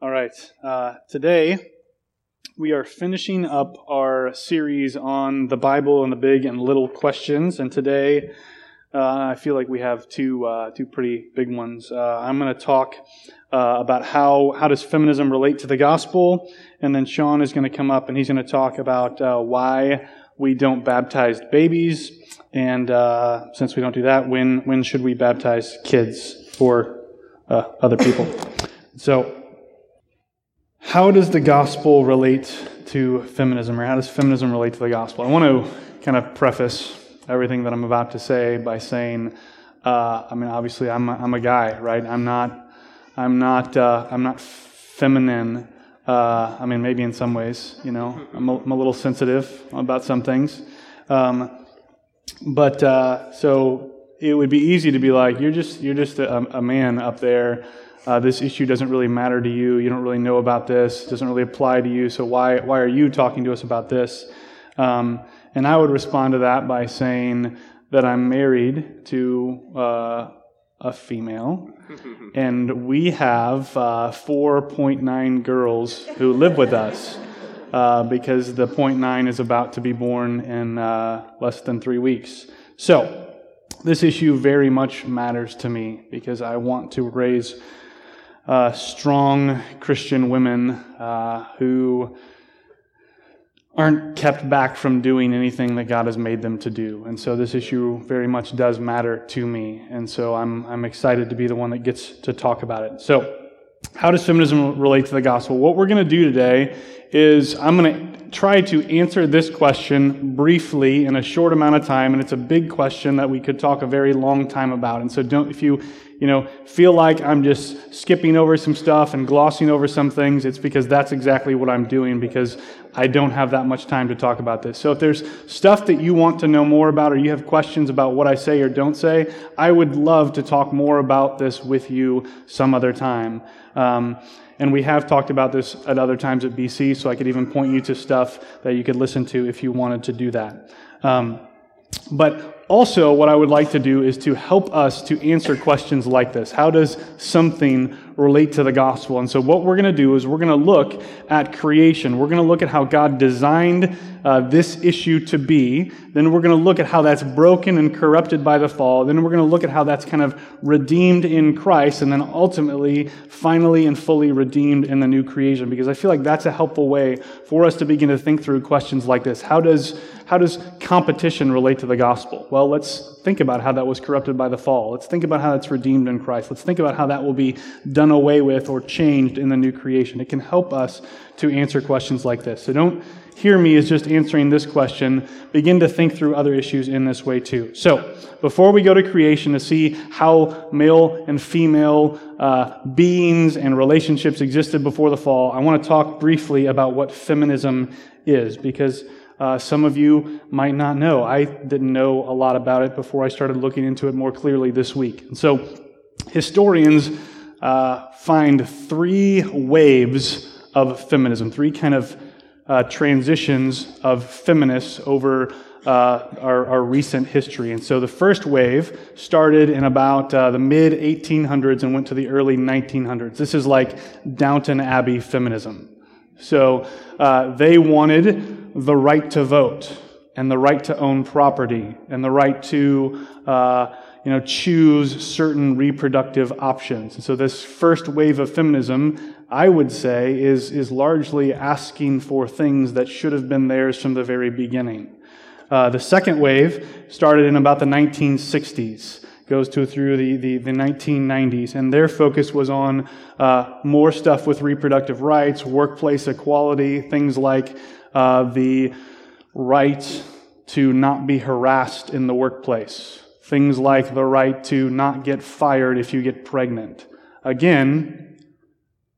All right. Uh, today, we are finishing up our series on the Bible and the big and little questions. And today, uh, I feel like we have two, uh, two pretty big ones. Uh, I'm going to talk uh, about how, how does feminism relate to the gospel. And then Sean is going to come up and he's going to talk about uh, why we don't baptize babies. And since we don't do that, when, when should we baptize kids or other people? So, how does the gospel relate to feminism, or how does feminism relate to the gospel? I want to kind of preface everything that I'm about to say by saying, uh, I mean, obviously, I'm a, I'm a guy, right? I'm not, I'm not, uh, I'm not feminine. Uh, I mean, maybe in some ways, you know, I'm a, I'm a little sensitive about some things. Um, but uh, so it would be easy to be like, you're just, you're just a, a man up there uh, this issue doesn't really matter to you. You don't really know about this. It doesn't really apply to you. So why, why are you talking to us about this? Um, and I would respond to that by saying that I'm married to uh, a female, and we have uh, 4.9 girls who live with us. Uh, because the 0.9 is about to be born in uh, less than three weeks. So, this issue very much matters to me because I want to raise uh, strong Christian women uh, who aren't kept back from doing anything that God has made them to do. And so this issue very much does matter to me. And so I'm, I'm excited to be the one that gets to talk about it. So, how does feminism relate to the gospel? What we're going to do today is I'm going to try to answer this question briefly in a short amount of time, and it's a big question that we could talk a very long time about. And so, don't if you you know, feel like I'm just skipping over some stuff and glossing over some things, it's because that's exactly what I'm doing because I don't have that much time to talk about this. So if there's stuff that you want to know more about or you have questions about what I say or don't say, I would love to talk more about this with you some other time. Um, and we have talked about this at other times at BC, so I could even point you to stuff that you could listen to if you wanted to do that. Um, but also, what I would like to do is to help us to answer questions like this. How does something relate to the gospel? And so, what we're going to do is we're going to look at creation. We're going to look at how God designed uh, this issue to be. Then, we're going to look at how that's broken and corrupted by the fall. Then, we're going to look at how that's kind of redeemed in Christ. And then, ultimately, finally and fully redeemed in the new creation. Because I feel like that's a helpful way for us to begin to think through questions like this. How does how does competition relate to the gospel? Well, let's think about how that was corrupted by the fall. Let's think about how it's redeemed in Christ. Let's think about how that will be done away with or changed in the new creation. It can help us to answer questions like this. So don't hear me as just answering this question. Begin to think through other issues in this way too. So, before we go to creation to see how male and female uh, beings and relationships existed before the fall, I want to talk briefly about what feminism is because uh, some of you might not know. I didn't know a lot about it before I started looking into it more clearly this week. And so, historians uh, find three waves of feminism, three kind of uh, transitions of feminists over uh, our, our, recent history. And so the first wave started in about uh, the mid 1800s and went to the early 1900s. This is like Downton Abbey feminism. So uh, they wanted the right to vote and the right to own property and the right to uh, you know, choose certain reproductive options. And so this first wave of feminism, I would say, is, is largely asking for things that should have been theirs from the very beginning. Uh, the second wave started in about the 1960s goes to through the, the, the 1990s, and their focus was on uh, more stuff with reproductive rights, workplace equality, things like uh, the right to not be harassed in the workplace, things like the right to not get fired if you get pregnant. Again,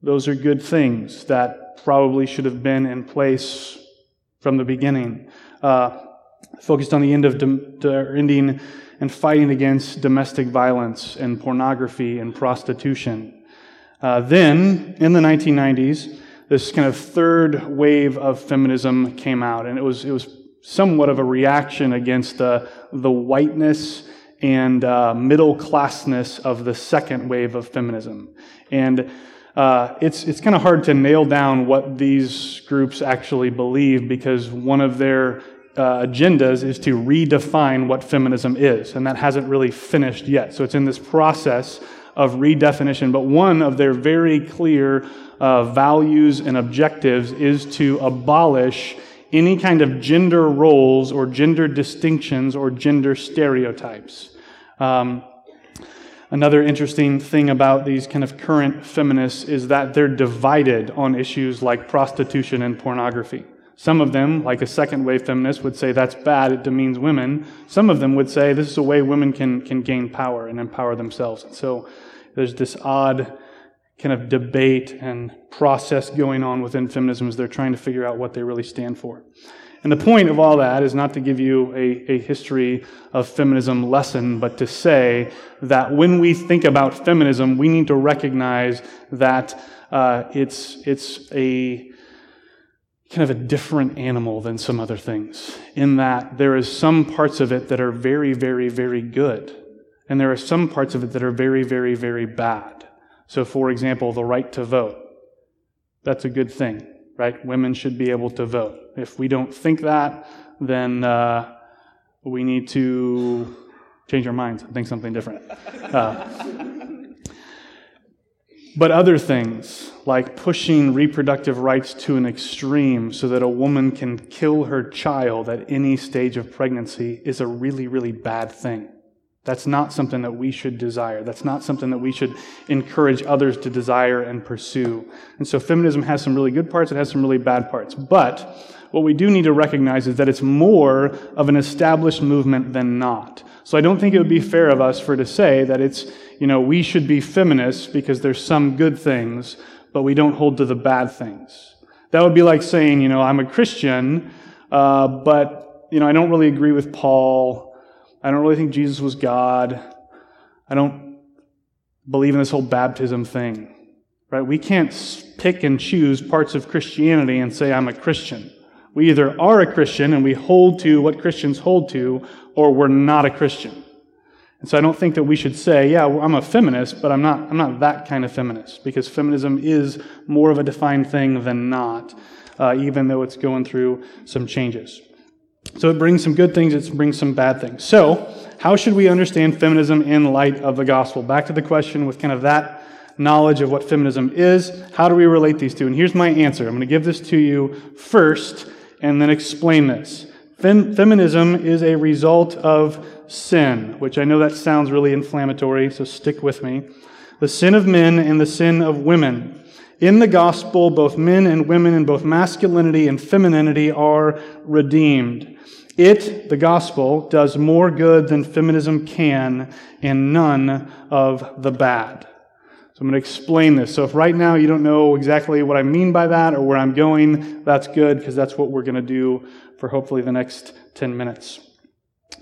those are good things that probably should have been in place from the beginning. Uh, focused on the end of ending and fighting against domestic violence and pornography and prostitution. Uh, then, in the 1990s, this kind of third wave of feminism came out, and it was, it was somewhat of a reaction against the, the whiteness and uh, middle classness of the second wave of feminism. And uh, it's, it's kind of hard to nail down what these groups actually believe because one of their uh, agendas is to redefine what feminism is, and that hasn't really finished yet. So it's in this process of redefinition. But one of their very clear uh, values and objectives is to abolish any kind of gender roles or gender distinctions or gender stereotypes. Um, another interesting thing about these kind of current feminists is that they're divided on issues like prostitution and pornography. Some of them, like a second wave feminist, would say that's bad, it demeans women. Some of them would say this is a way women can, can gain power and empower themselves. And so there's this odd kind of debate and process going on within feminism as they're trying to figure out what they really stand for. And the point of all that is not to give you a, a history of feminism lesson, but to say that when we think about feminism, we need to recognize that uh, it's, it's a kind of a different animal than some other things, in that there is some parts of it that are very, very, very good, and there are some parts of it that are very, very, very bad. So, for example, the right to vote. That's a good thing, right? Women should be able to vote. If we don't think that, then uh, we need to change our minds and think something different. Uh, but other things, like pushing reproductive rights to an extreme so that a woman can kill her child at any stage of pregnancy, is a really, really bad thing. That's not something that we should desire. That's not something that we should encourage others to desire and pursue. And so feminism has some really good parts, it has some really bad parts. But what we do need to recognize is that it's more of an established movement than not. So I don't think it would be fair of us for to say that it's you know, we should be feminists because there's some good things, but we don't hold to the bad things. That would be like saying, you know, I'm a Christian, uh, but, you know, I don't really agree with Paul. I don't really think Jesus was God. I don't believe in this whole baptism thing, right? We can't pick and choose parts of Christianity and say, I'm a Christian. We either are a Christian and we hold to what Christians hold to, or we're not a Christian. And so I don't think that we should say, yeah, I'm a feminist, but I'm not, I'm not that kind of feminist, because feminism is more of a defined thing than not, uh, even though it's going through some changes. So it brings some good things, it brings some bad things. So, how should we understand feminism in light of the gospel? Back to the question with kind of that knowledge of what feminism is, how do we relate these two? And here's my answer. I'm going to give this to you first and then explain this. Fem- feminism is a result of sin, which I know that sounds really inflammatory, so stick with me. The sin of men and the sin of women. In the gospel, both men and women in both masculinity and femininity are redeemed. It, the gospel, does more good than feminism can and none of the bad. So I'm going to explain this. So if right now you don't know exactly what I mean by that or where I'm going, that's good because that's what we're going to do for hopefully the next 10 minutes.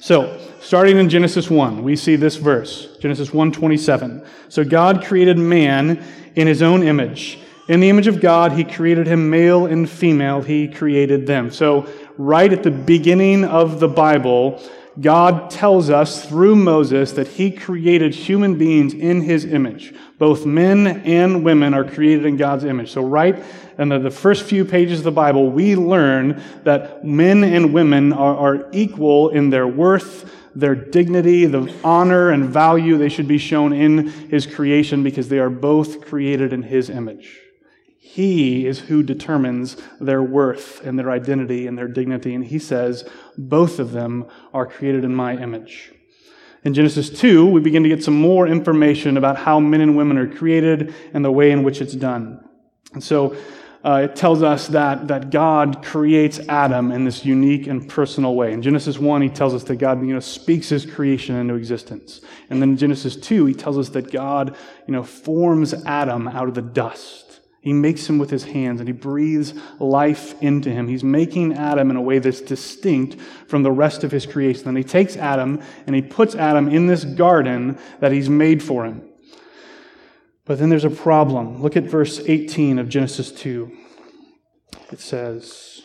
So, starting in Genesis 1, we see this verse, Genesis 1:27. So God created man in his own image. In the image of God, he created him male and female, he created them. So, right at the beginning of the Bible, God tells us through Moses that he created human beings in his image. Both men and women are created in God's image. So, right in the, first few pages of the Bible, we learn that men and women are, are equal in their worth, their dignity, the honor and value they should be shown in his creation because they are both created in his image. He is who determines their worth and their identity and their dignity. And he says, both of them are created in my image. In Genesis 2, we begin to get some more information about how men and women are created and the way in which it's done. And so uh, it tells us that, that God creates Adam in this unique and personal way. In Genesis 1, he tells us that God you know, speaks his creation into existence. And then in Genesis 2, he tells us that God you know, forms Adam out of the dust. He makes him with his hands and he breathes life into him. He's making Adam in a way that's distinct from the rest of his creation. Then he takes Adam and he puts Adam in this garden that he's made for him. But then there's a problem. Look at verse 18 of Genesis 2. It says,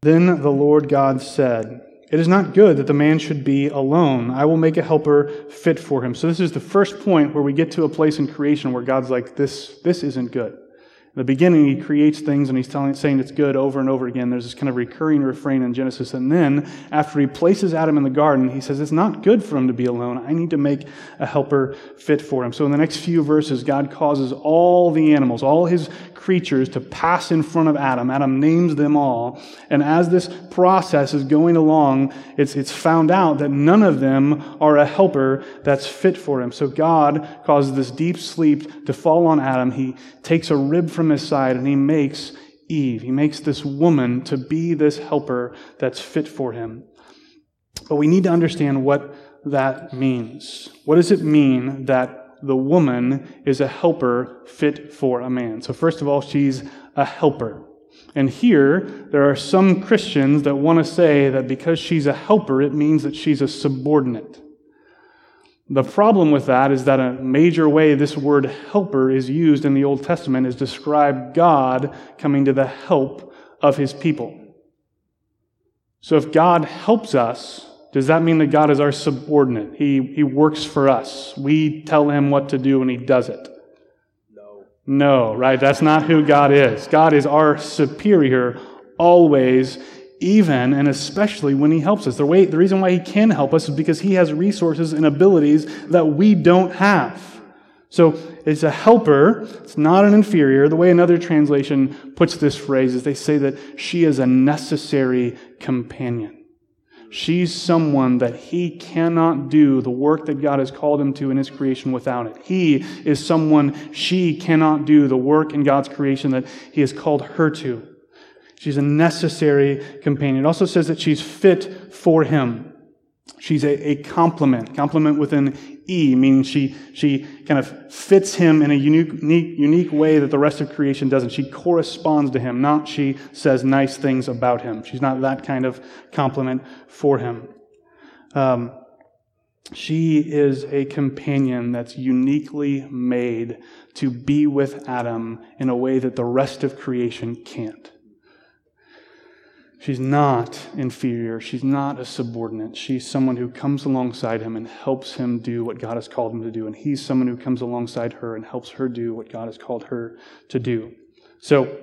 Then the Lord God said, It is not good that the man should be alone. I will make a helper fit for him. So this is the first point where we get to a place in creation where God's like, this, this isn't good the beginning, he creates things and he's telling, saying it's good over and over again. There's this kind of recurring refrain in Genesis. And then, after he places Adam in the garden, he says, It's not good for him to be alone. I need to make a helper fit for him. So, in the next few verses, God causes all the animals, all his creatures, to pass in front of Adam. Adam names them all. And as this process is going along, it's, it's found out that none of them are a helper that's fit for him. So, God causes this deep sleep to fall on Adam. He takes a rib from from his side and he makes Eve. He makes this woman to be this helper that's fit for him. But we need to understand what that means. What does it mean that the woman is a helper fit for a man? So, first of all, she's a helper. And here, there are some Christians that want to say that because she's a helper, it means that she's a subordinate. The problem with that is that a major way this word helper is used in the Old Testament is describe God coming to the help of his people. So if God helps us, does that mean that God is our subordinate? He, he works for us. We tell him what to do and he does it. No. No, right? That's not who God is. God is our superior always even and especially when he helps us. The, way, the reason why he can help us is because he has resources and abilities that we don't have. So it's a helper, it's not an inferior. The way another translation puts this phrase is they say that she is a necessary companion. She's someone that he cannot do the work that God has called him to in his creation without it. He is someone she cannot do the work in God's creation that he has called her to. She's a necessary companion. It also says that she's fit for him. She's a, a complement, complement with an E, meaning she, she kind of fits him in a unique, unique, way that the rest of creation doesn't. She corresponds to him, not she says nice things about him. She's not that kind of complement for him. Um, she is a companion that's uniquely made to be with Adam in a way that the rest of creation can't. She's not inferior. She's not a subordinate. She's someone who comes alongside him and helps him do what God has called him to do. And he's someone who comes alongside her and helps her do what God has called her to do. So,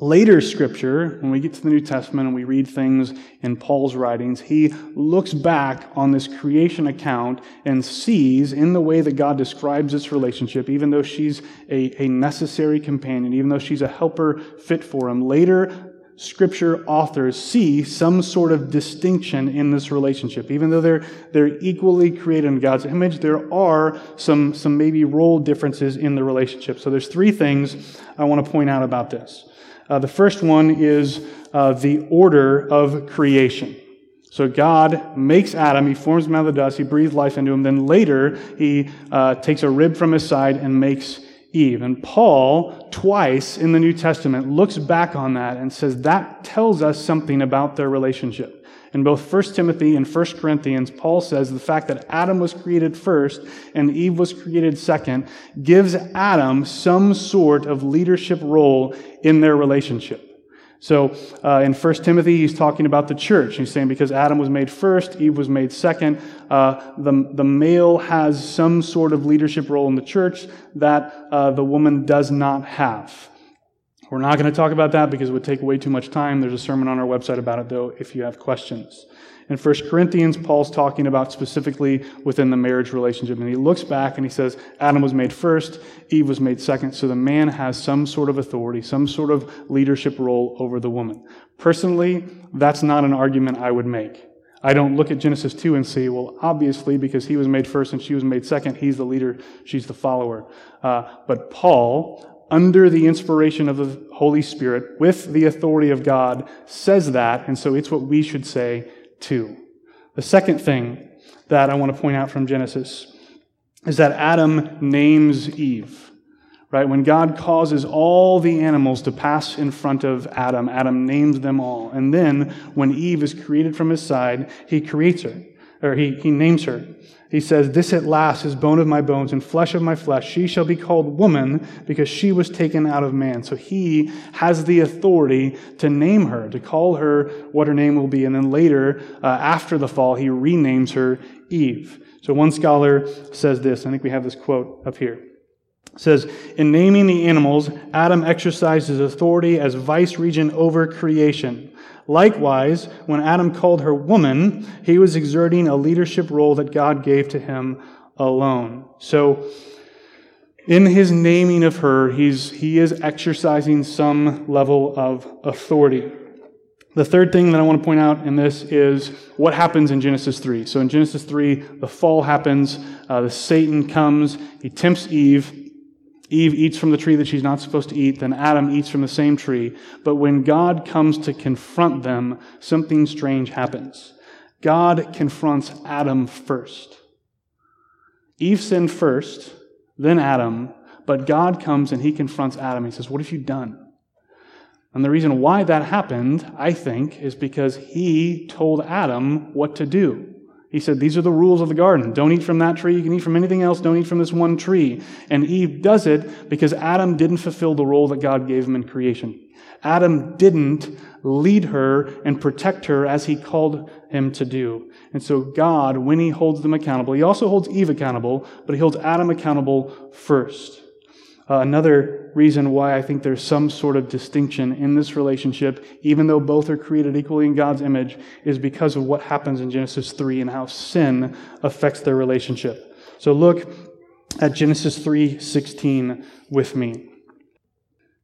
later scripture, when we get to the New Testament and we read things in Paul's writings, he looks back on this creation account and sees in the way that God describes this relationship, even though she's a, a necessary companion, even though she's a helper fit for him, later scripture authors see some sort of distinction in this relationship. Even though they're, they're equally created in God's image, there are some, some maybe role differences in the relationship. So there's three things I want to point out about this. Uh, the first one is uh, the order of creation. So God makes Adam, he forms him out of the dust, he breathes life into him. Then later, he uh, takes a rib from his side and makes Eve. And Paul, twice in the New Testament, looks back on that and says that tells us something about their relationship. In both 1 Timothy and 1 Corinthians, Paul says the fact that Adam was created first and Eve was created second gives Adam some sort of leadership role in their relationship. So uh, in 1 Timothy, he's talking about the church. He's saying because Adam was made first, Eve was made second, uh, the, the male has some sort of leadership role in the church that uh, the woman does not have. We're not going to talk about that because it would take way too much time. There's a sermon on our website about it, though, if you have questions. In 1 Corinthians, Paul's talking about specifically within the marriage relationship. And he looks back and he says, Adam was made first, Eve was made second. So the man has some sort of authority, some sort of leadership role over the woman. Personally, that's not an argument I would make. I don't look at Genesis 2 and say, well, obviously, because he was made first and she was made second, he's the leader, she's the follower. Uh, but Paul, under the inspiration of the Holy Spirit, with the authority of God, says that, and so it's what we should say 2. The second thing that I want to point out from Genesis is that Adam names Eve. Right? When God causes all the animals to pass in front of Adam, Adam names them all. And then when Eve is created from his side, he creates her. or he, he names her. He says, This at last is bone of my bones and flesh of my flesh. She shall be called woman because she was taken out of man. So he has the authority to name her, to call her what her name will be. And then later, uh, after the fall, he renames her Eve. So one scholar says this. I think we have this quote up here. It says, In naming the animals, Adam exercised his authority as vice regent over creation. Likewise, when Adam called her woman, he was exerting a leadership role that God gave to him alone. So, in his naming of her, he's, he is exercising some level of authority. The third thing that I want to point out in this is what happens in Genesis 3. So in Genesis 3, the fall happens, uh, the Satan comes, he tempts Eve, Eve eats from the tree that she's not supposed to eat, then Adam eats from the same tree. But when God comes to confront them, something strange happens. God confronts Adam first. Eve sinned first, then Adam, but God comes and he confronts Adam. He says, What have you done? And the reason why that happened, I think, is because he told Adam what to do. He said, These are the rules of the garden. Don't eat from that tree. You can eat from anything else. Don't eat from this one tree. And Eve does it because Adam didn't fulfill the role that God gave him in creation. Adam didn't lead her and protect her as he called him to do. And so God, when he holds them accountable, he also holds Eve accountable, but he holds Adam accountable first. Uh, another reason why I think there's some sort of distinction in this relationship, even though both are created equally in God's image, is because of what happens in Genesis 3 and how sin affects their relationship. So look at Genesis 3:16 with me.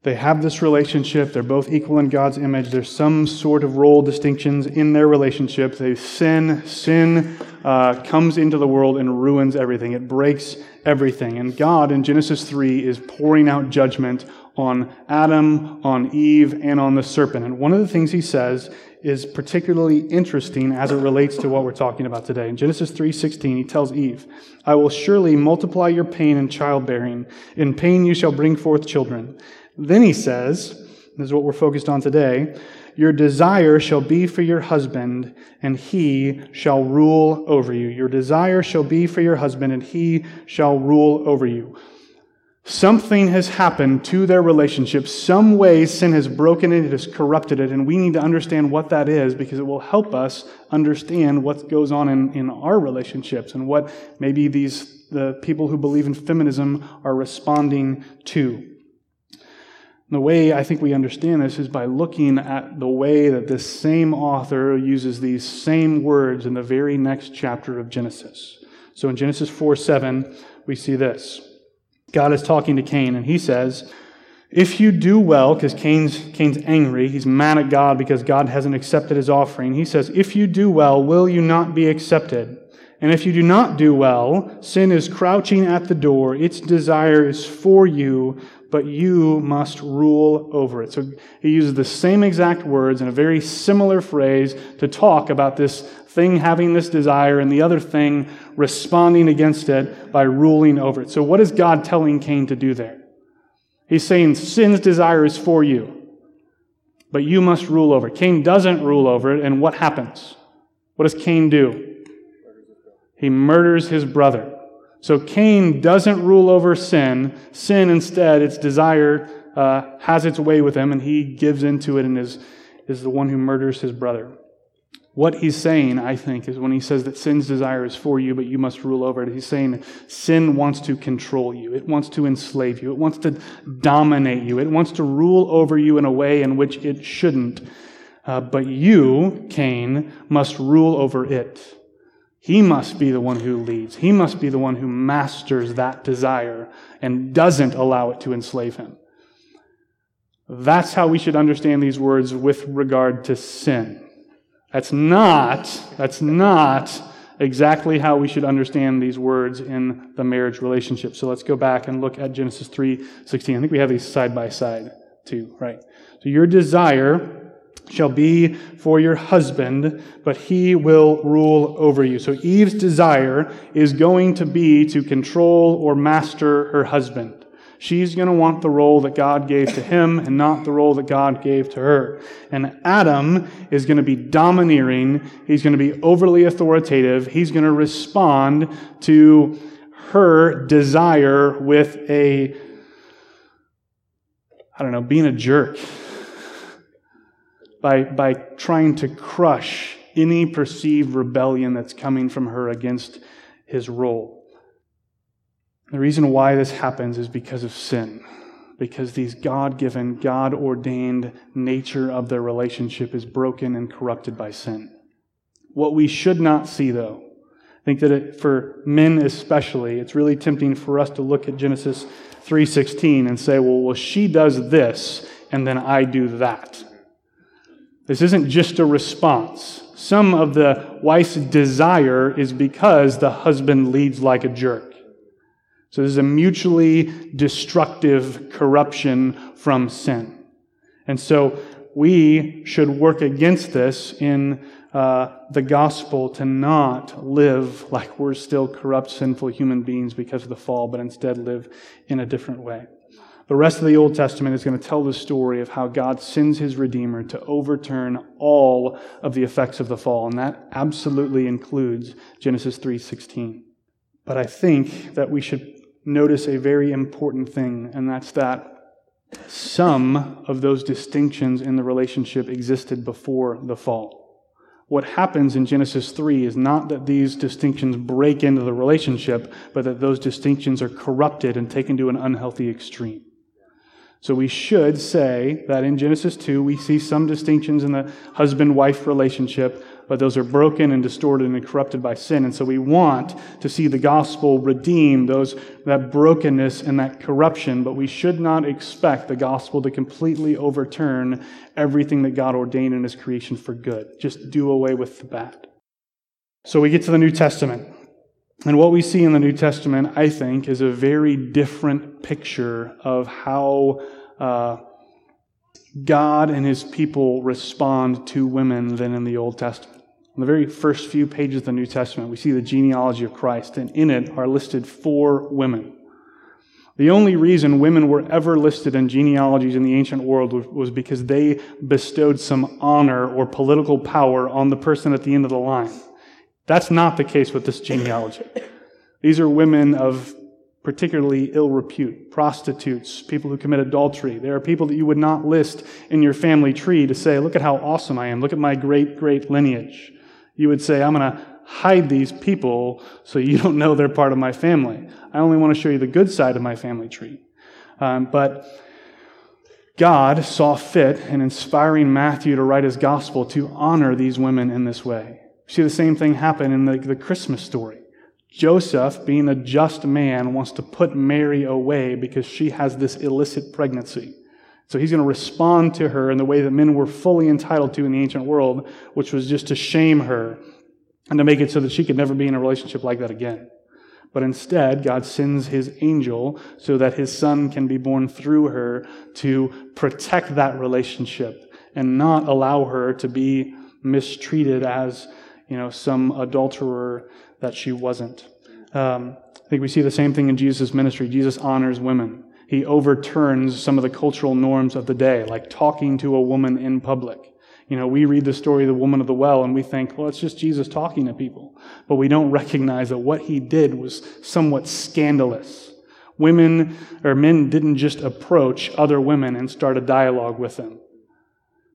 They have this relationship. They're both equal in God's image. There's some sort of role distinctions in their relationship. They sin. Sin uh, comes into the world and ruins everything. It breaks everything. And God in Genesis 3 is pouring out judgment on Adam, on Eve, and on the serpent. And one of the things he says is particularly interesting as it relates to what we're talking about today. In Genesis 3:16, he tells Eve, "I will surely multiply your pain in childbearing. In pain you shall bring forth children." Then he says, this is what we're focused on today, your desire shall be for your husband, and he shall rule over you. Your desire shall be for your husband, and he shall rule over you. Something has happened to their relationship. Some way sin has broken it, it has corrupted it, and we need to understand what that is because it will help us understand what goes on in, in our relationships and what maybe these the people who believe in feminism are responding to. The way I think we understand this is by looking at the way that this same author uses these same words in the very next chapter of Genesis. So in Genesis 4 7, we see this. God is talking to Cain, and he says, If you do well, because Cain's, Cain's angry, he's mad at God because God hasn't accepted his offering. He says, If you do well, will you not be accepted? And if you do not do well, sin is crouching at the door. Its desire is for you, but you must rule over it. So he uses the same exact words in a very similar phrase to talk about this thing having this desire and the other thing responding against it by ruling over it. So what is God telling Cain to do there? He's saying sin's desire is for you, but you must rule over it. Cain doesn't rule over it, and what happens? What does Cain do? He murders his brother. So Cain doesn't rule over sin. Sin, instead, its desire uh, has its way with him, and he gives into it and is, is the one who murders his brother. What he's saying, I think, is when he says that sin's desire is for you, but you must rule over it, he's saying sin wants to control you. It wants to enslave you. It wants to dominate you. It wants to rule over you in a way in which it shouldn't. Uh, but you, Cain, must rule over it. He must be the one who leads. He must be the one who masters that desire and doesn't allow it to enslave him. That's how we should understand these words with regard to sin. That's not, that's not exactly how we should understand these words in the marriage relationship. So let's go back and look at Genesis 3:16. I think we have these side by side too, right? So your desire shall be for your husband, but he will rule over you. So Eve's desire is going to be to control or master her husband. She's going to want the role that God gave to him and not the role that God gave to her. And Adam is going to be domineering. He's going to be overly authoritative. He's going to respond to her desire with a, I don't know, being a jerk. By, by trying to crush any perceived rebellion that's coming from her against his role. The reason why this happens is because of sin. Because these God given, God ordained nature of their relationship is broken and corrupted by sin. What we should not see, though, I think that it, for men especially, it's really tempting for us to look at Genesis 3:16 and say, well, well, she does this, and then I do that. This isn't just a response. Some of the wife's desire is because the husband leads like a jerk. So this is a mutually destructive corruption from sin. And so we should work against this in uh, the gospel to not live like we're still corrupt, sinful human beings because of the fall, but instead live in a different way. The rest of the Old Testament is going to tell the story of how God sends his Redeemer to overturn all of the effects of the fall, and that absolutely includes Genesis 3:16. But I think that we should notice a very important thing, and that's that some of those distinctions in the relationship existed before the fall. What happens in Genesis 3 is not that these distinctions break into the relationship, but that those distinctions are corrupted and taken to an unhealthy extreme. So we should say that in Genesis 2, we see some distinctions in the husband wife relationship, but those are broken and distorted and corrupted by sin. And so we want to see the gospel redeem those, that brokenness and that corruption, but we should not expect the gospel to completely overturn everything that God ordained in his creation for good. Just do away with the bad. So we get to the New Testament. And what we see in the New Testament, I think, is a very different picture of how uh, God and his people respond to women than in the Old Testament. In the very first few pages of the New Testament, we see the genealogy of Christ, and in it are listed four women. The only reason women were ever listed in genealogies in the ancient world was because they bestowed some honor or political power on the person at the end of the line. That's not the case with this genealogy. These are women of particularly ill repute, prostitutes, people who commit adultery. There are people that you would not list in your family tree to say, look at how awesome I am, look at my great, great lineage. You would say, I'm going to hide these people so you don't know they're part of my family. I only want to show you the good side of my family tree. Um, but God saw fit in inspiring Matthew to write his gospel to honor these women in this way. You see the same thing happen in the, the Christmas story. Joseph, being a just man, wants to put Mary away because she has this illicit pregnancy. So he's going to respond to her in the way that men were fully entitled to in the ancient world, which was just to shame her and to make it so that she could never be in a relationship like that again. But instead, God sends his angel so that his son can be born through her to protect that relationship and not allow her to be mistreated as, you know, some adulterer that she wasn't. Um, I think we see the same thing in Jesus' ministry. Jesus honors women he overturns some of the cultural norms of the day, like talking to a woman in public. You know, we read the story of the woman of the well and we think, well, it's just Jesus talking to people. But we don't recognize that what he did was somewhat scandalous. Women or men didn't just approach other women and start a dialogue with them.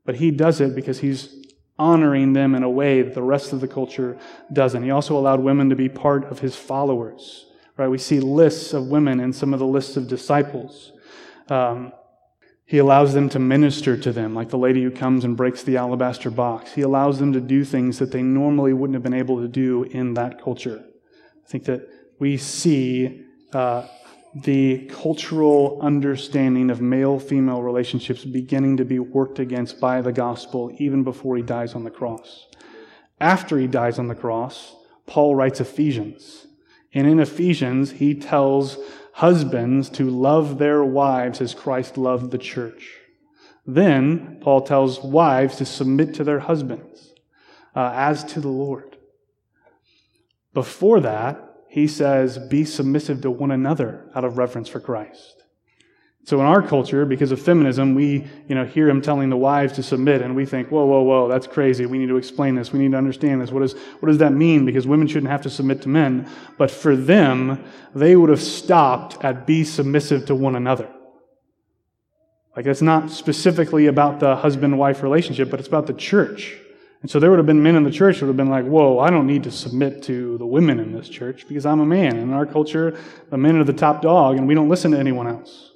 But he does it because he's honoring them in a way that the rest of the culture doesn't. He also allowed women to be part of his followers. Right? We see lists of women in some of the lists of disciples. Um, he allows them to minister to them, like the lady who comes and breaks the alabaster box. He allows them to do things that they normally wouldn't have been able to do in that culture. I think that we see uh, the cultural understanding of male female relationships beginning to be worked against by the gospel even before he dies on the cross. After he dies on the cross, Paul writes Ephesians. And in Ephesians, he tells husbands to love their wives as Christ loved the church. Then, Paul tells wives to submit to their husbands uh, as to the Lord. Before that, he says, be submissive to one another out of reverence for Christ. So in our culture, because of feminism, we you know hear him telling the wives to submit, and we think, whoa, whoa, whoa, that's crazy. We need to explain this. We need to understand this. What, is, what does that mean? Because women shouldn't have to submit to men. But for them, they would have stopped at be submissive to one another. Like that's not specifically about the husband-wife relationship, but it's about the church. And so there would have been men in the church who would have been like, whoa, I don't need to submit to the women in this church because I'm a man. And in our culture, the men are the top dog, and we don't listen to anyone else.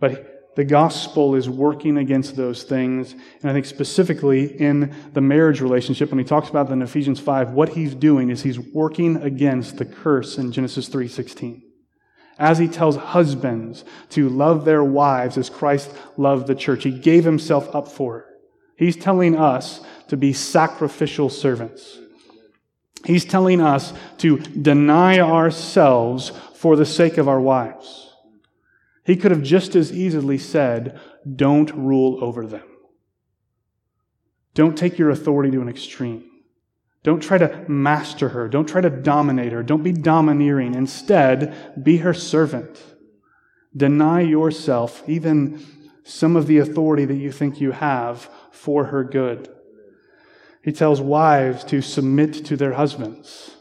But the gospel is working against those things. And I think specifically in the marriage relationship, when he talks about that in Ephesians 5, what he's doing is he's working against the curse in Genesis 3:16. As he tells husbands to love their wives as Christ loved the church, he gave himself up for it. He's telling us to be sacrificial servants. He's telling us to deny ourselves for the sake of our wives. He could have just as easily said, Don't rule over them. Don't take your authority to an extreme. Don't try to master her. Don't try to dominate her. Don't be domineering. Instead, be her servant. Deny yourself, even some of the authority that you think you have, for her good. He tells wives to submit to their husbands,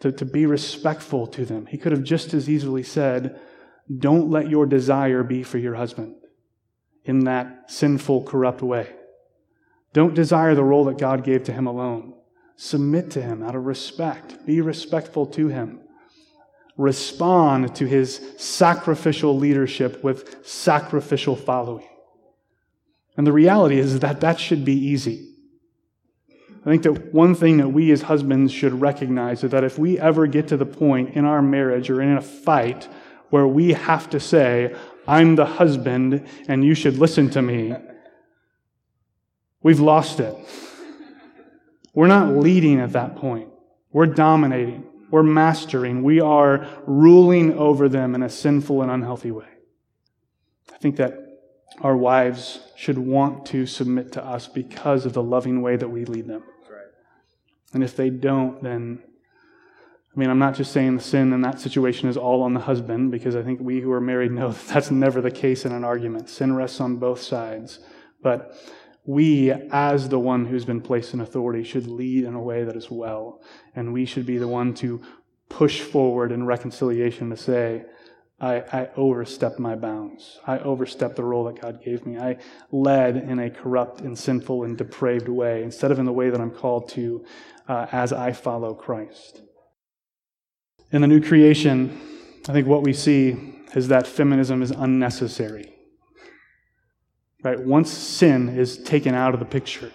to, to be respectful to them. He could have just as easily said, don't let your desire be for your husband in that sinful, corrupt way. Don't desire the role that God gave to him alone. Submit to him out of respect. Be respectful to him. Respond to his sacrificial leadership with sacrificial following. And the reality is that that should be easy. I think that one thing that we as husbands should recognize is that if we ever get to the point in our marriage or in a fight where we have to say, I'm the husband and you should listen to me, we've lost it. We're not leading at that point. We're dominating. We're mastering. We are ruling over them in a sinful and unhealthy way. I think that our wives should want to submit to us because of the loving way that we lead them. And if they don't, then I mean, I'm not just saying the sin in that situation is all on the husband, because I think we who are married know that that's never the case in an argument. Sin rests on both sides. But we, as the one who's been placed in authority, should lead in a way that is well. And we should be the one to push forward in reconciliation to say, I, I overstepped my bounds. I overstepped the role that God gave me. I led in a corrupt and sinful and depraved way instead of in the way that I'm called to uh, as I follow Christ. In the new creation, I think what we see is that feminism is unnecessary. Right? Once sin is taken out of the picture,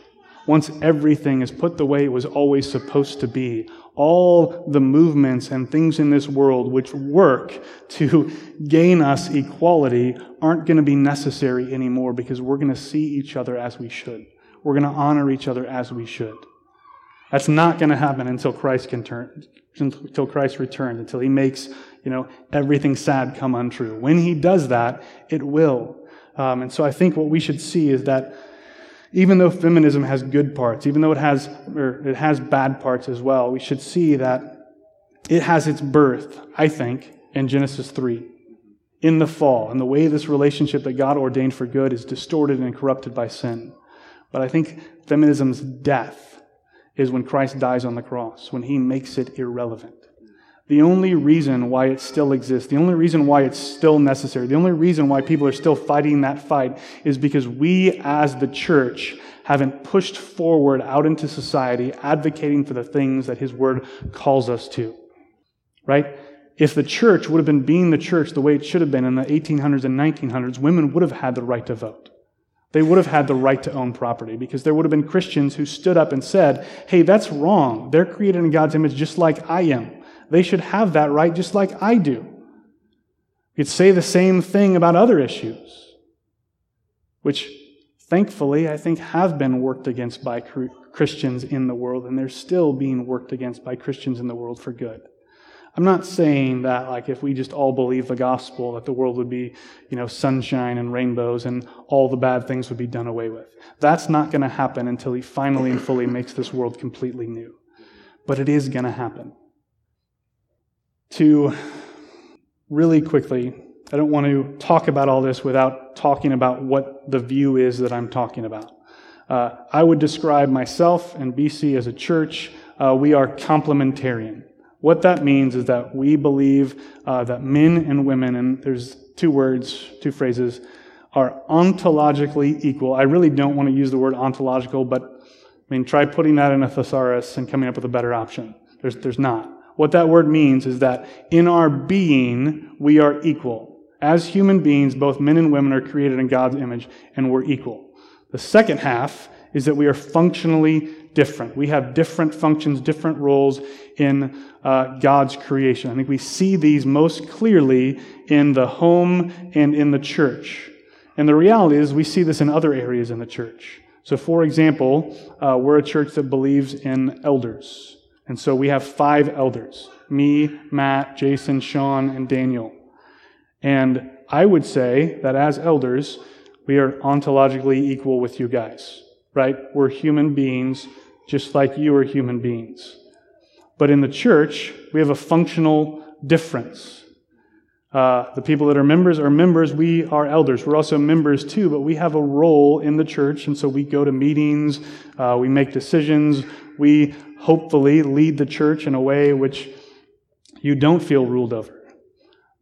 once everything is put the way it was always supposed to be, all the movements and things in this world which work to gain us equality aren't going to be necessary anymore because we're going to see each other as we should. We're going to honor each other as we should. That's not going to happen until Christ can turn, until Christ returns, until he makes, you know, everything sad come untrue. When he does that, it will. Um, and so I think what we should see is that even though feminism has good parts, even though it has, or it has bad parts as well, we should see that it has its birth, I think, in Genesis 3. In the fall, and the way this relationship that God ordained for good is distorted and corrupted by sin. But I think feminism's death is when Christ dies on the cross, when he makes it irrelevant. The only reason why it still exists, the only reason why it's still necessary, the only reason why people are still fighting that fight is because we as the church haven't pushed forward out into society advocating for the things that his word calls us to. Right? If the church would have been being the church the way it should have been in the 1800s and 1900s, women would have had the right to vote. They would have had the right to own property because there would have been Christians who stood up and said, hey, that's wrong. They're created in God's image just like I am. They should have that right just like I do. You could say the same thing about other issues, which thankfully I think have been worked against by Christians in the world, and they're still being worked against by Christians in the world for good. I'm not saying that like if we just all believe the gospel that the world would be, you know, sunshine and rainbows and all the bad things would be done away with. That's not going to happen until he finally and fully makes this world completely new. But it is going to happen. To really quickly I don't want to talk about all this without talking about what the view is that I'm talking about. Uh, I would describe myself and BC as a church. Uh, we are complementarian. What that means is that we believe uh, that men and women, and there's two words, two phrases, are ontologically equal. I really don't want to use the word ontological, but I mean, try putting that in a thesaurus and coming up with a better option. There's, there's not. What that word means is that in our being, we are equal. As human beings, both men and women are created in God's image, and we're equal. The second half is that we are functionally different. We have different functions, different roles in uh, God's creation. I think we see these most clearly in the home and in the church. And the reality is, we see this in other areas in the church. So, for example, uh, we're a church that believes in elders. And so we have five elders me, Matt, Jason, Sean, and Daniel. And I would say that as elders, we are ontologically equal with you guys, right? We're human beings, just like you are human beings. But in the church, we have a functional difference. Uh, the people that are members are members. We are elders. We're also members too, but we have a role in the church, and so we go to meetings, uh, we make decisions, we hopefully lead the church in a way which you don't feel ruled over.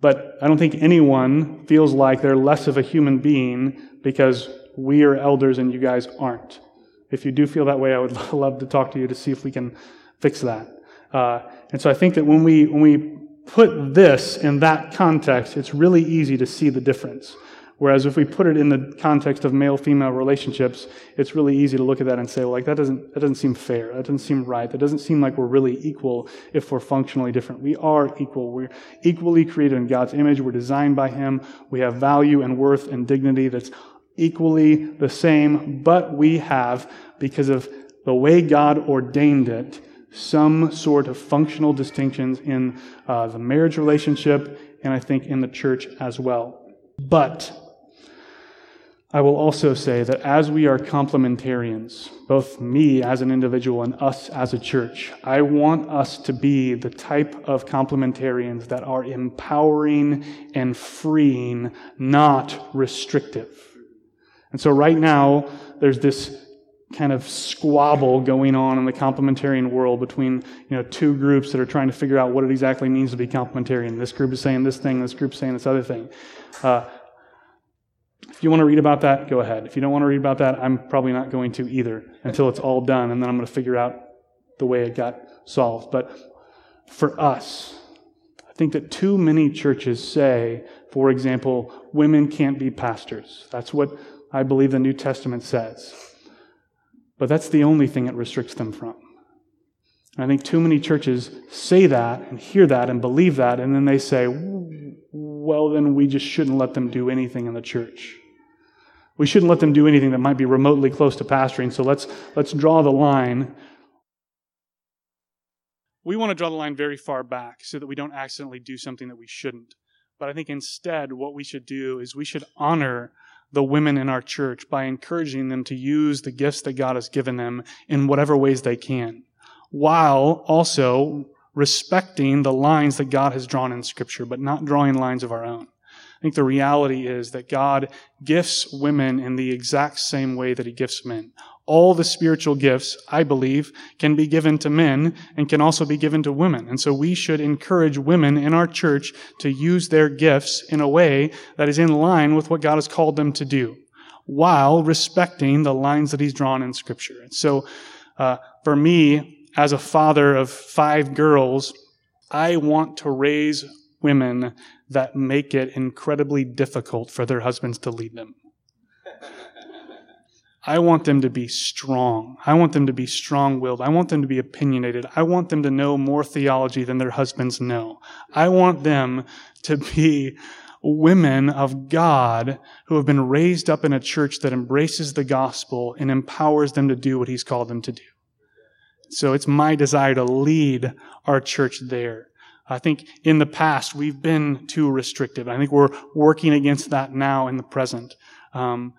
But I don't think anyone feels like they're less of a human being because we are elders and you guys aren't. If you do feel that way, I would love to talk to you to see if we can fix that. Uh, and so I think that when we when we put this in that context, it's really easy to see the difference. Whereas if we put it in the context of male-female relationships, it's really easy to look at that and say, like that doesn't that doesn't seem fair. That doesn't seem right. That doesn't seem like we're really equal if we're functionally different. We are equal. We're equally created in God's image. We're designed by Him. We have value and worth and dignity that's equally the same, but we have, because of the way God ordained it, some sort of functional distinctions in uh, the marriage relationship and I think in the church as well. But I will also say that as we are complementarians, both me as an individual and us as a church, I want us to be the type of complementarians that are empowering and freeing, not restrictive. And so right now, there's this kind of squabble going on in the complementarian world between you know two groups that are trying to figure out what it exactly means to be complementarian. This group is saying this thing, this group is saying this other thing. Uh, if you want to read about that, go ahead. If you don't want to read about that, I'm probably not going to either until it's all done, and then I'm going to figure out the way it got solved. But for us, I think that too many churches say, for example, women can't be pastors. That's what I believe the New Testament says. But that's the only thing it restricts them from. I think too many churches say that and hear that and believe that, and then they say, well, then we just shouldn't let them do anything in the church. We shouldn't let them do anything that might be remotely close to pastoring, so let's, let's draw the line. We want to draw the line very far back so that we don't accidentally do something that we shouldn't. But I think instead, what we should do is we should honor the women in our church by encouraging them to use the gifts that God has given them in whatever ways they can, while also respecting the lines that God has drawn in Scripture, but not drawing lines of our own. I think the reality is that God gifts women in the exact same way that He gifts men all the spiritual gifts, I believe, can be given to men and can also be given to women. And so we should encourage women in our church to use their gifts in a way that is in line with what God has called them to do, while respecting the lines that He's drawn in Scripture. And so, uh, for me, as a father of five girls, I want to raise women that make it incredibly difficult for their husbands to lead them. I want them to be strong. I want them to be strong willed. I want them to be opinionated. I want them to know more theology than their husbands know. I want them to be women of God who have been raised up in a church that embraces the gospel and empowers them to do what he's called them to do. So it's my desire to lead our church there. I think in the past we've been too restrictive. I think we're working against that now in the present. Um,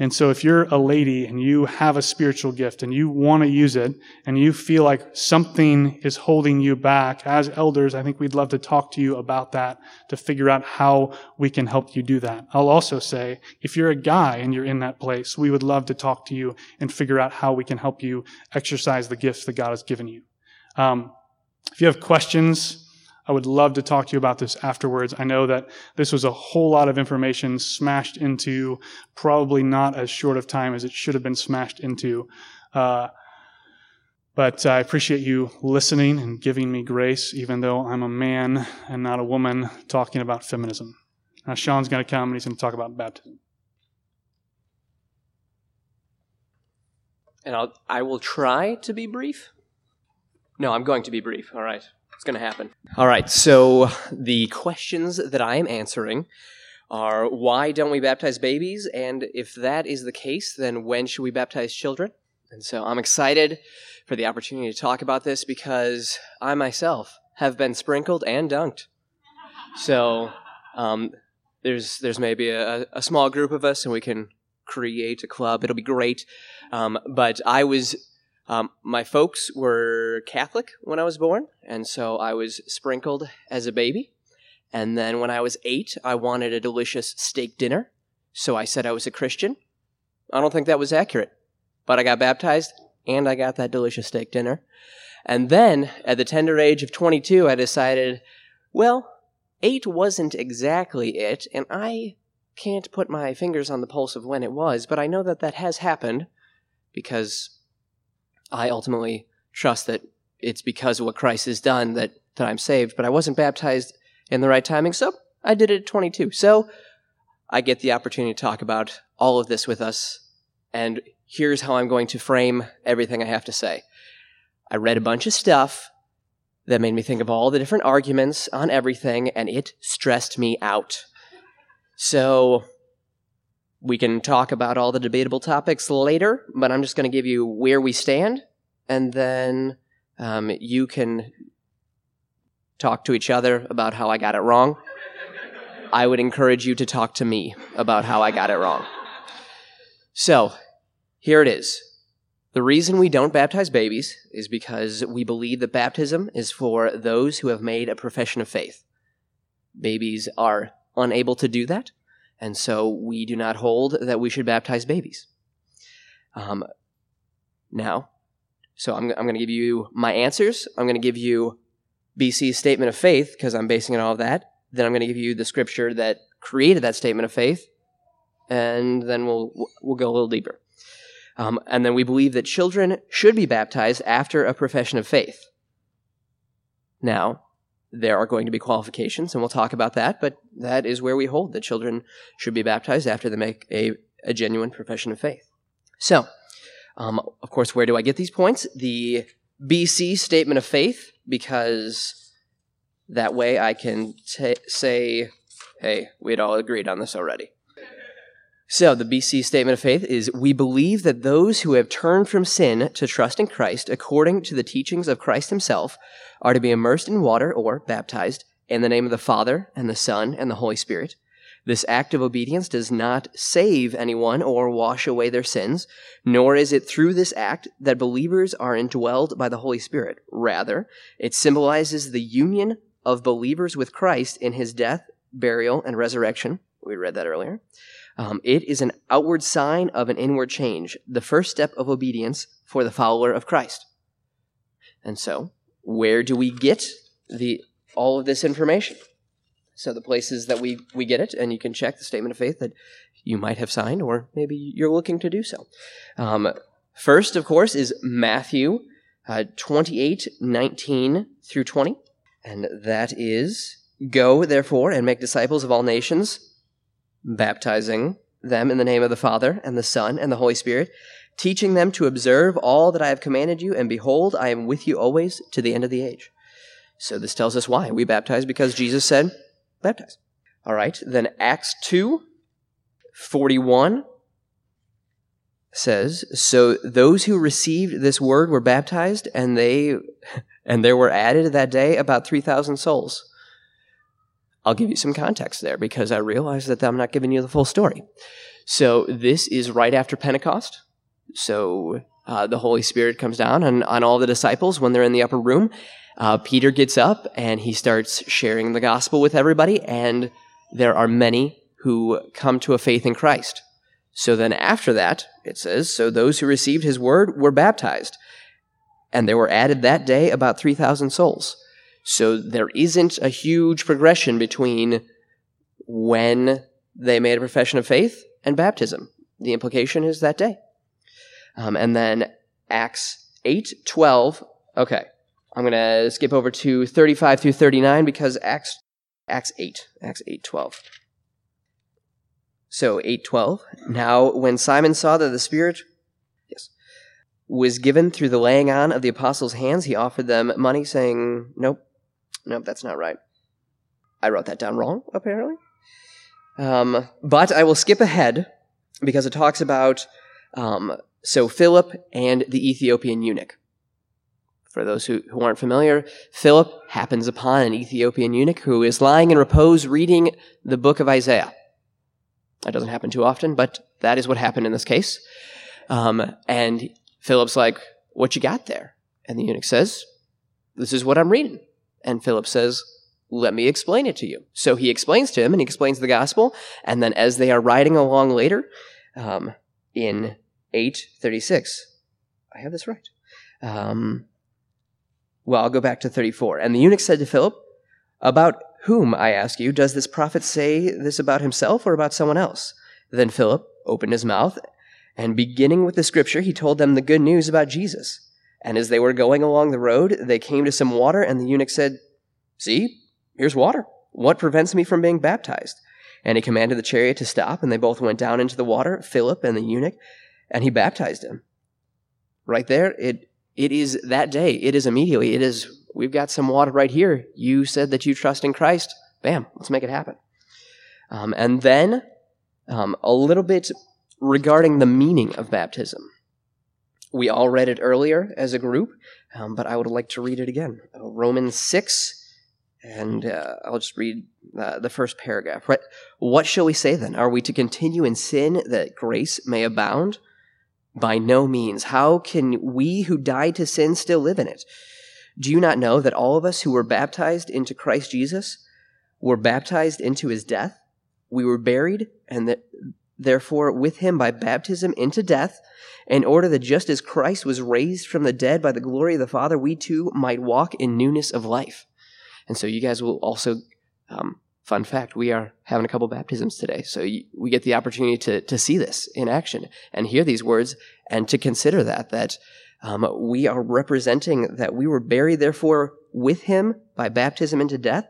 And so if you're a lady and you have a spiritual gift and you want to use it and you feel like something is holding you back, as elders, I think we'd love to talk to you about that to figure out how we can help you do that. I'll also say, if you're a guy and you're in that place, we would love to talk to you and figure out how we can help you exercise the gifts that God has given you. Um, if you have questions, I would love to talk to you about this afterwards. I know that this was a whole lot of information smashed into probably not as short of time as it should have been smashed into. Uh, but I appreciate you listening and giving me grace, even though I'm a man and not a woman talking about feminism. Now, Sean's going to come and he's going to talk about baptism. And I'll, I will try to be brief. No, I'm going to be brief. All right. It's going to happen. All right, so the questions that I am answering are why don't we baptize babies? And if that is the case, then when should we baptize children? And so I'm excited for the opportunity to talk about this because I myself have been sprinkled and dunked. So um, there's there's maybe a, a, small group of us and we can create a club. It'll be great. Um, but I was um, my folks were Catholic when I was born, and so I was sprinkled as a baby. And then when I was eight, I wanted a delicious steak dinner, so I said I was a Christian. I don't think that was accurate, but I got baptized and I got that delicious steak dinner. And then at the tender age of 22, I decided, well, eight wasn't exactly it, and I can't put my fingers on the pulse of when it was, but I know that that has happened because I ultimately trust that it's because of what Christ has done that, that I'm saved, but I wasn't baptized in the right timing, so I did it at 22. So I get the opportunity to talk about all of this with us, and here's how I'm going to frame everything I have to say. I read a bunch of stuff that made me think of all the different arguments on everything, and it stressed me out. So we can talk about all the debatable topics later, but I'm just going to give you where we stand, and then um, you can talk to each other about how I got it wrong. I would encourage you to talk to me about how I got it wrong. So, here it is. The reason we don't baptize babies is because we believe that baptism is for those who have made a profession of faith. Babies are unable to do that and so we do not hold that we should baptize babies. Um, now, so I'm, I'm going to give you my answers. I'm going to give you BC's statement of faith because I'm basing it on all of that. Then I'm going to give you the scripture that created that statement of faith, and then we'll we'll go a little deeper. Um, and then we believe that children should be baptized after a profession of faith. Now, there are going to be qualifications, and we'll talk about that, but that is where we hold that children should be baptized after they make a, a genuine profession of faith. So, um, of course, where do I get these points? The BC statement of faith, because that way I can t- say, hey, we'd all agreed on this already. So, the BC statement of faith is We believe that those who have turned from sin to trust in Christ, according to the teachings of Christ Himself, are to be immersed in water or baptized in the name of the Father, and the Son, and the Holy Spirit. This act of obedience does not save anyone or wash away their sins, nor is it through this act that believers are indwelled by the Holy Spirit. Rather, it symbolizes the union of believers with Christ in his death, burial, and resurrection. We read that earlier. Um, it is an outward sign of an inward change, the first step of obedience for the follower of Christ. And so, where do we get the all of this information? So the places that we, we get it, and you can check the statement of faith that you might have signed, or maybe you're looking to do so. Um, first, of course, is Matthew uh, 28, 19 through 20. And that is, Go, therefore, and make disciples of all nations, baptizing them in the name of the Father, and the Son, and the Holy Spirit, teaching them to observe all that I have commanded you, and behold, I am with you always to the end of the age. So this tells us why. We baptize because Jesus said, baptize. All right, then Acts 2 41 says, So those who received this word were baptized, and they and there were added that day about 3,000 souls. I'll give you some context there because I realize that I'm not giving you the full story. So this is right after Pentecost. So uh, the Holy Spirit comes down on, on all the disciples when they're in the upper room. Uh, Peter gets up and he starts sharing the gospel with everybody, and there are many who come to a faith in Christ. So then after that, it says, So those who received his word were baptized. And there were added that day about 3,000 souls. So there isn't a huge progression between when they made a profession of faith and baptism. The implication is that day. Um, and then Acts 8, 12. Okay. I'm going to skip over to 35 through 39 because Acts, Acts 8, Acts 8, 12. So 8:12. Now when Simon saw that the Spirit yes was given through the laying on of the apostles' hands, he offered them money saying, "Nope. Nope, that's not right. I wrote that down wrong apparently." Um, but I will skip ahead because it talks about um, so Philip and the Ethiopian eunuch. For those who, who aren't familiar, Philip happens upon an Ethiopian eunuch who is lying in repose reading the book of Isaiah. That doesn't happen too often, but that is what happened in this case. Um, and Philip's like, What you got there? And the eunuch says, This is what I'm reading. And Philip says, Let me explain it to you. So he explains to him and he explains the gospel. And then as they are riding along later, um, in 836, I have this right. Um, well, I'll go back to 34. And the eunuch said to Philip, About whom, I ask you, does this prophet say this about himself or about someone else? Then Philip opened his mouth, and beginning with the scripture, he told them the good news about Jesus. And as they were going along the road, they came to some water, and the eunuch said, See, here's water. What prevents me from being baptized? And he commanded the chariot to stop, and they both went down into the water, Philip and the eunuch, and he baptized him. Right there, it it is that day. It is immediately. It is we've got some water right here. You said that you trust in Christ. Bam, let's make it happen. Um, and then um, a little bit regarding the meaning of baptism. We all read it earlier as a group, um, but I would like to read it again. Uh, Romans 6, and uh, I'll just read uh, the first paragraph. What shall we say then? Are we to continue in sin that grace may abound? By no means. How can we who died to sin still live in it? Do you not know that all of us who were baptized into Christ Jesus were baptized into his death? We were buried, and that therefore with him by baptism into death, in order that just as Christ was raised from the dead by the glory of the Father, we too might walk in newness of life. And so you guys will also, um, fun fact, we are having a couple baptisms today. So you, we get the opportunity to, to see this in action and hear these words and to consider that, that um, we are representing that we were buried, therefore, with him by baptism into death,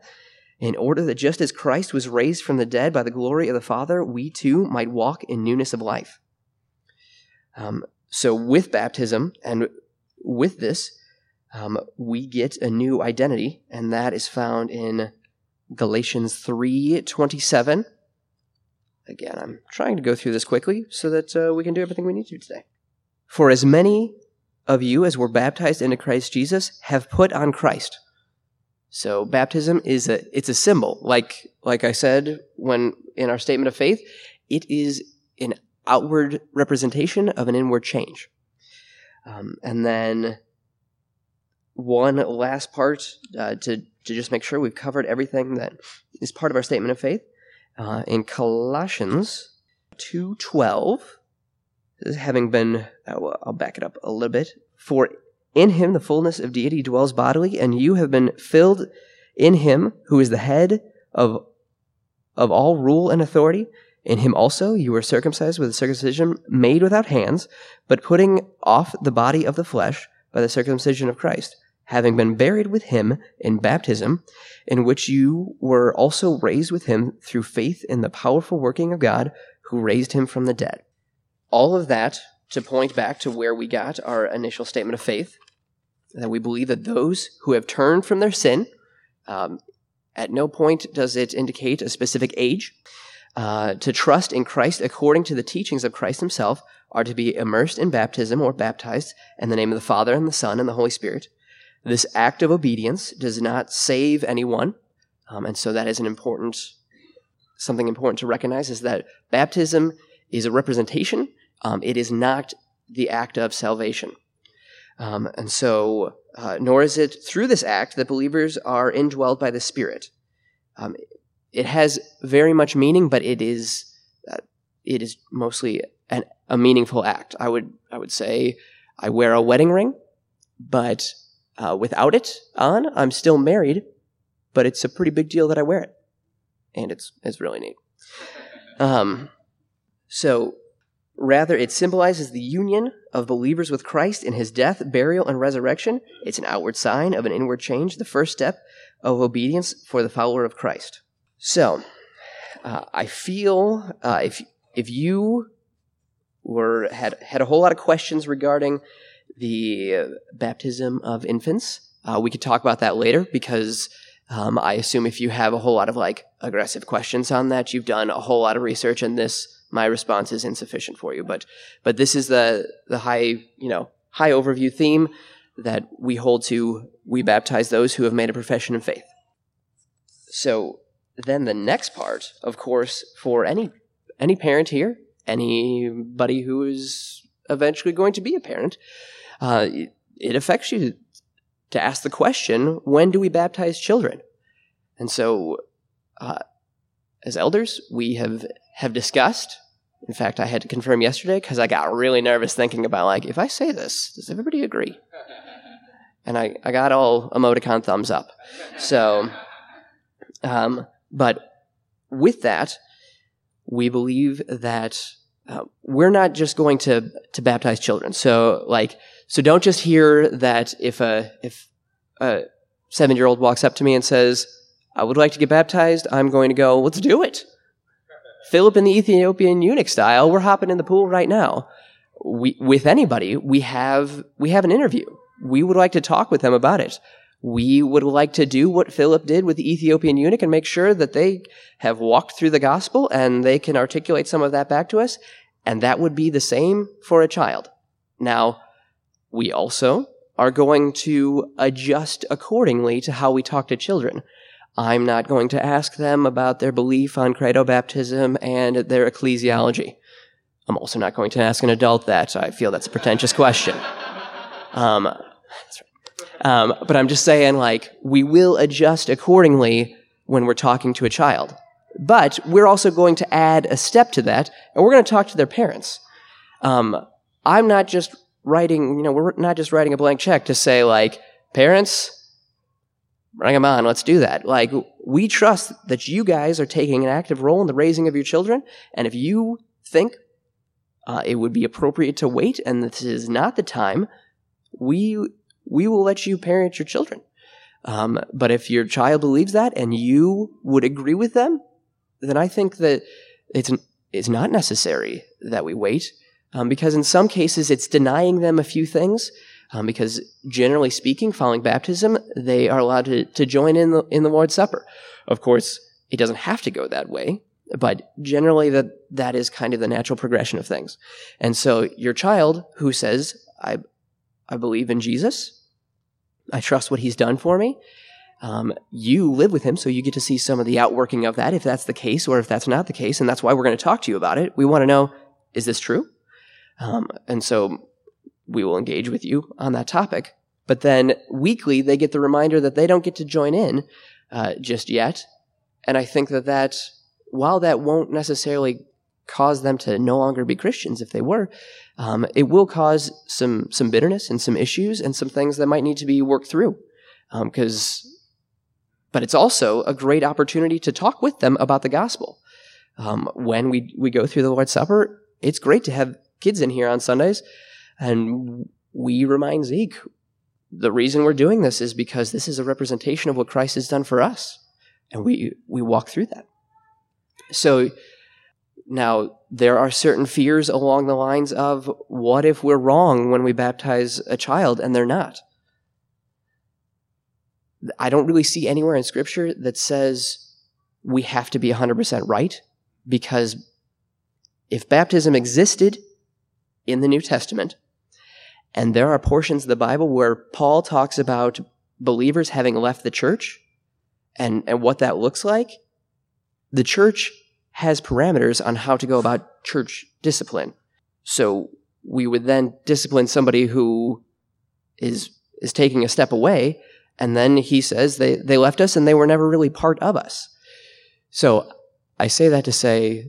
in order that just as Christ was raised from the dead by the glory of the Father, we too might walk in newness of life. Um, so, with baptism and with this, um, we get a new identity, and that is found in Galatians three twenty seven. Again, I'm trying to go through this quickly so that uh, we can do everything we need to today. For as many of you as were baptized into Christ Jesus have put on Christ. So baptism is a it's a symbol. Like like I said when in our statement of faith, it is an outward representation of an inward change. Um, and then one last part uh, to to just make sure we've covered everything that is part of our statement of faith uh, in Colossians two twelve having been, I'll back it up a little bit. For in him the fullness of deity dwells bodily, and you have been filled in him who is the head of, of all rule and authority. In him also you were circumcised with a circumcision made without hands, but putting off the body of the flesh by the circumcision of Christ, having been buried with him in baptism, in which you were also raised with him through faith in the powerful working of God who raised him from the dead. All of that to point back to where we got our initial statement of faith that we believe that those who have turned from their sin, um, at no point does it indicate a specific age, uh, to trust in Christ according to the teachings of Christ himself, are to be immersed in baptism or baptized in the name of the Father and the Son and the Holy Spirit. This act of obedience does not save anyone, um, and so that is an important something important to recognize is that baptism is a representation. Um, it is not the act of salvation. Um, and so, uh, nor is it through this act that believers are indwelled by the Spirit. Um, it has very much meaning, but it is uh, it is mostly an, a meaningful act. I would I would say I wear a wedding ring, but uh, without it on, I'm still married. But it's a pretty big deal that I wear it, and it's it's really neat. Um, so rather, it symbolizes the union of believers with Christ in His death, burial, and resurrection. It's an outward sign of an inward change, the first step of obedience for the follower of Christ. So, uh, I feel uh, if if you were had had a whole lot of questions regarding the baptism of infants, uh, we could talk about that later because um, I assume if you have a whole lot of like aggressive questions on that, you've done a whole lot of research, and this my response is insufficient for you. But but this is the the high you know high overview theme that we hold to. We baptize those who have made a profession of faith. So then the next part, of course, for any any parent here, anybody who is eventually going to be a parent, uh, it affects you to ask the question: When do we baptize children? And so, uh, as elders, we have have discussed. In fact, I had to confirm yesterday because I got really nervous thinking about like, if I say this, does everybody agree? And I, I got all emoticon thumbs up. So, um, but with that, we believe that uh, we're not just going to to baptize children. So like so don't just hear that if a if a seven year old walks up to me and says, I would like to get baptized, I'm going to go, let's do it. Philip in the Ethiopian eunuch style, we're hopping in the pool right now. We, with anybody, we have we have an interview. We would like to talk with them about it we would like to do what Philip did with the Ethiopian eunuch and make sure that they have walked through the gospel and they can articulate some of that back to us. And that would be the same for a child. Now, we also are going to adjust accordingly to how we talk to children. I'm not going to ask them about their belief on credo baptism and their ecclesiology. I'm also not going to ask an adult that. I feel that's a pretentious question. Um, that's right. Um, but I'm just saying, like, we will adjust accordingly when we're talking to a child. But we're also going to add a step to that, and we're going to talk to their parents. Um, I'm not just writing, you know, we're not just writing a blank check to say, like, parents, bring them on, let's do that. Like, we trust that you guys are taking an active role in the raising of your children, and if you think uh, it would be appropriate to wait and this is not the time, we we will let you parent your children. Um, but if your child believes that and you would agree with them, then I think that it's it's not necessary that we wait, um, because in some cases it's denying them a few things. Um, because generally speaking, following baptism, they are allowed to, to join in the in the Lord's Supper. Of course, it doesn't have to go that way, but generally that that is kind of the natural progression of things. And so your child who says, "I I believe in Jesus," I trust what he's done for me. Um, you live with him, so you get to see some of the outworking of that, if that's the case, or if that's not the case, and that's why we're going to talk to you about it. We want to know, is this true? Um, and so we will engage with you on that topic. But then weekly, they get the reminder that they don't get to join in uh, just yet. And I think that that, while that won't necessarily cause them to no longer be Christians if they were, um, it will cause some some bitterness and some issues and some things that might need to be worked through. Because, um, but it's also a great opportunity to talk with them about the gospel. Um, when we we go through the Lord's Supper, it's great to have kids in here on Sundays, and we remind Zeke the reason we're doing this is because this is a representation of what Christ has done for us, and we we walk through that. So now, there are certain fears along the lines of what if we're wrong when we baptize a child and they're not? I don't really see anywhere in Scripture that says we have to be 100% right because if baptism existed in the New Testament, and there are portions of the Bible where Paul talks about believers having left the church and, and what that looks like, the church has parameters on how to go about church discipline. So we would then discipline somebody who is is taking a step away, and then he says they, they left us and they were never really part of us. So I say that to say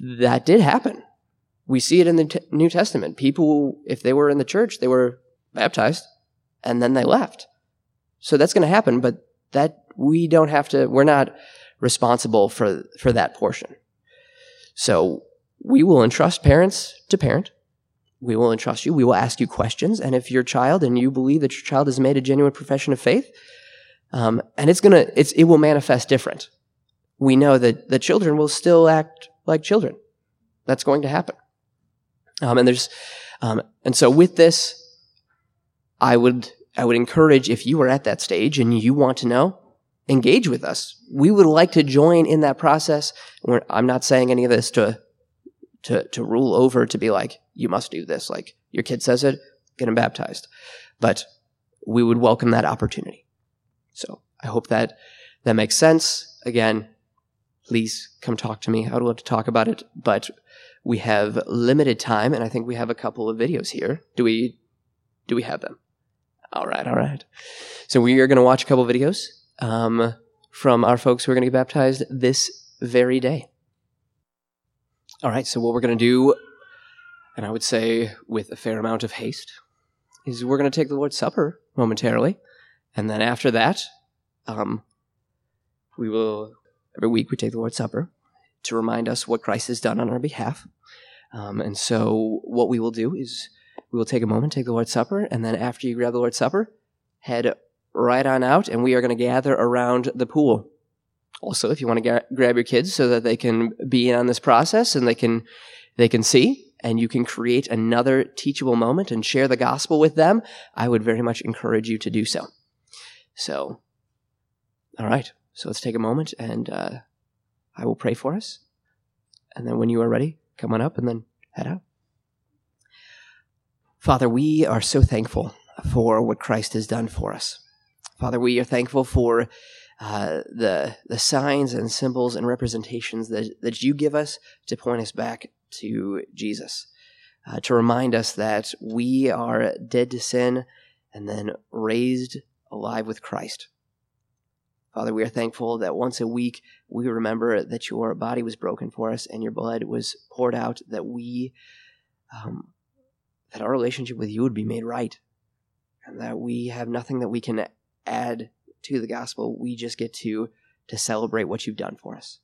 that did happen. We see it in the t- New Testament. People, if they were in the church, they were baptized and then they left. So that's going to happen, but that we don't have to, we're not responsible for, for that portion. So we will entrust parents to parent. We will entrust you. We will ask you questions. And if your child and you believe that your child has made a genuine profession of faith, um, and it's gonna, it's, it will manifest different. We know that the children will still act like children. That's going to happen. Um, and there's, um, and so with this, I would, I would encourage if you are at that stage and you want to know, engage with us. We would like to join in that process. We're, I'm not saying any of this to, to, to rule over to be like, you must do this. Like your kid says it, get him baptized. But we would welcome that opportunity. So I hope that that makes sense. Again, please come talk to me. I would love to talk about it, but we have limited time and I think we have a couple of videos here. Do we, do we have them? All right. All right. So we are going to watch a couple of videos um, from our folks who are going to get baptized this very day. All right, so what we're going to do, and I would say with a fair amount of haste, is we're going to take the Lord's Supper momentarily, and then after that, um, we will every week we take the Lord's Supper to remind us what Christ has done on our behalf. Um, and so, what we will do is we will take a moment, take the Lord's Supper, and then after you grab the Lord's Supper, head right on out, and we are going to gather around the pool. Also, if you want to grab your kids so that they can be in on this process and they can they can see, and you can create another teachable moment and share the gospel with them, I would very much encourage you to do so. So, all right. So let's take a moment, and uh, I will pray for us, and then when you are ready, come on up and then head out. Father, we are so thankful for what Christ has done for us. Father, we are thankful for uh, the the signs and symbols and representations that, that you give us to point us back to Jesus, uh, to remind us that we are dead to sin and then raised alive with Christ. Father, we are thankful that once a week we remember that your body was broken for us and your blood was poured out, that we, um, that our relationship with you would be made right, and that we have nothing that we can add to the gospel. We just get to to celebrate what you've done for us.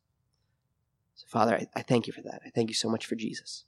So, Father, I, I thank you for that. I thank you so much for Jesus.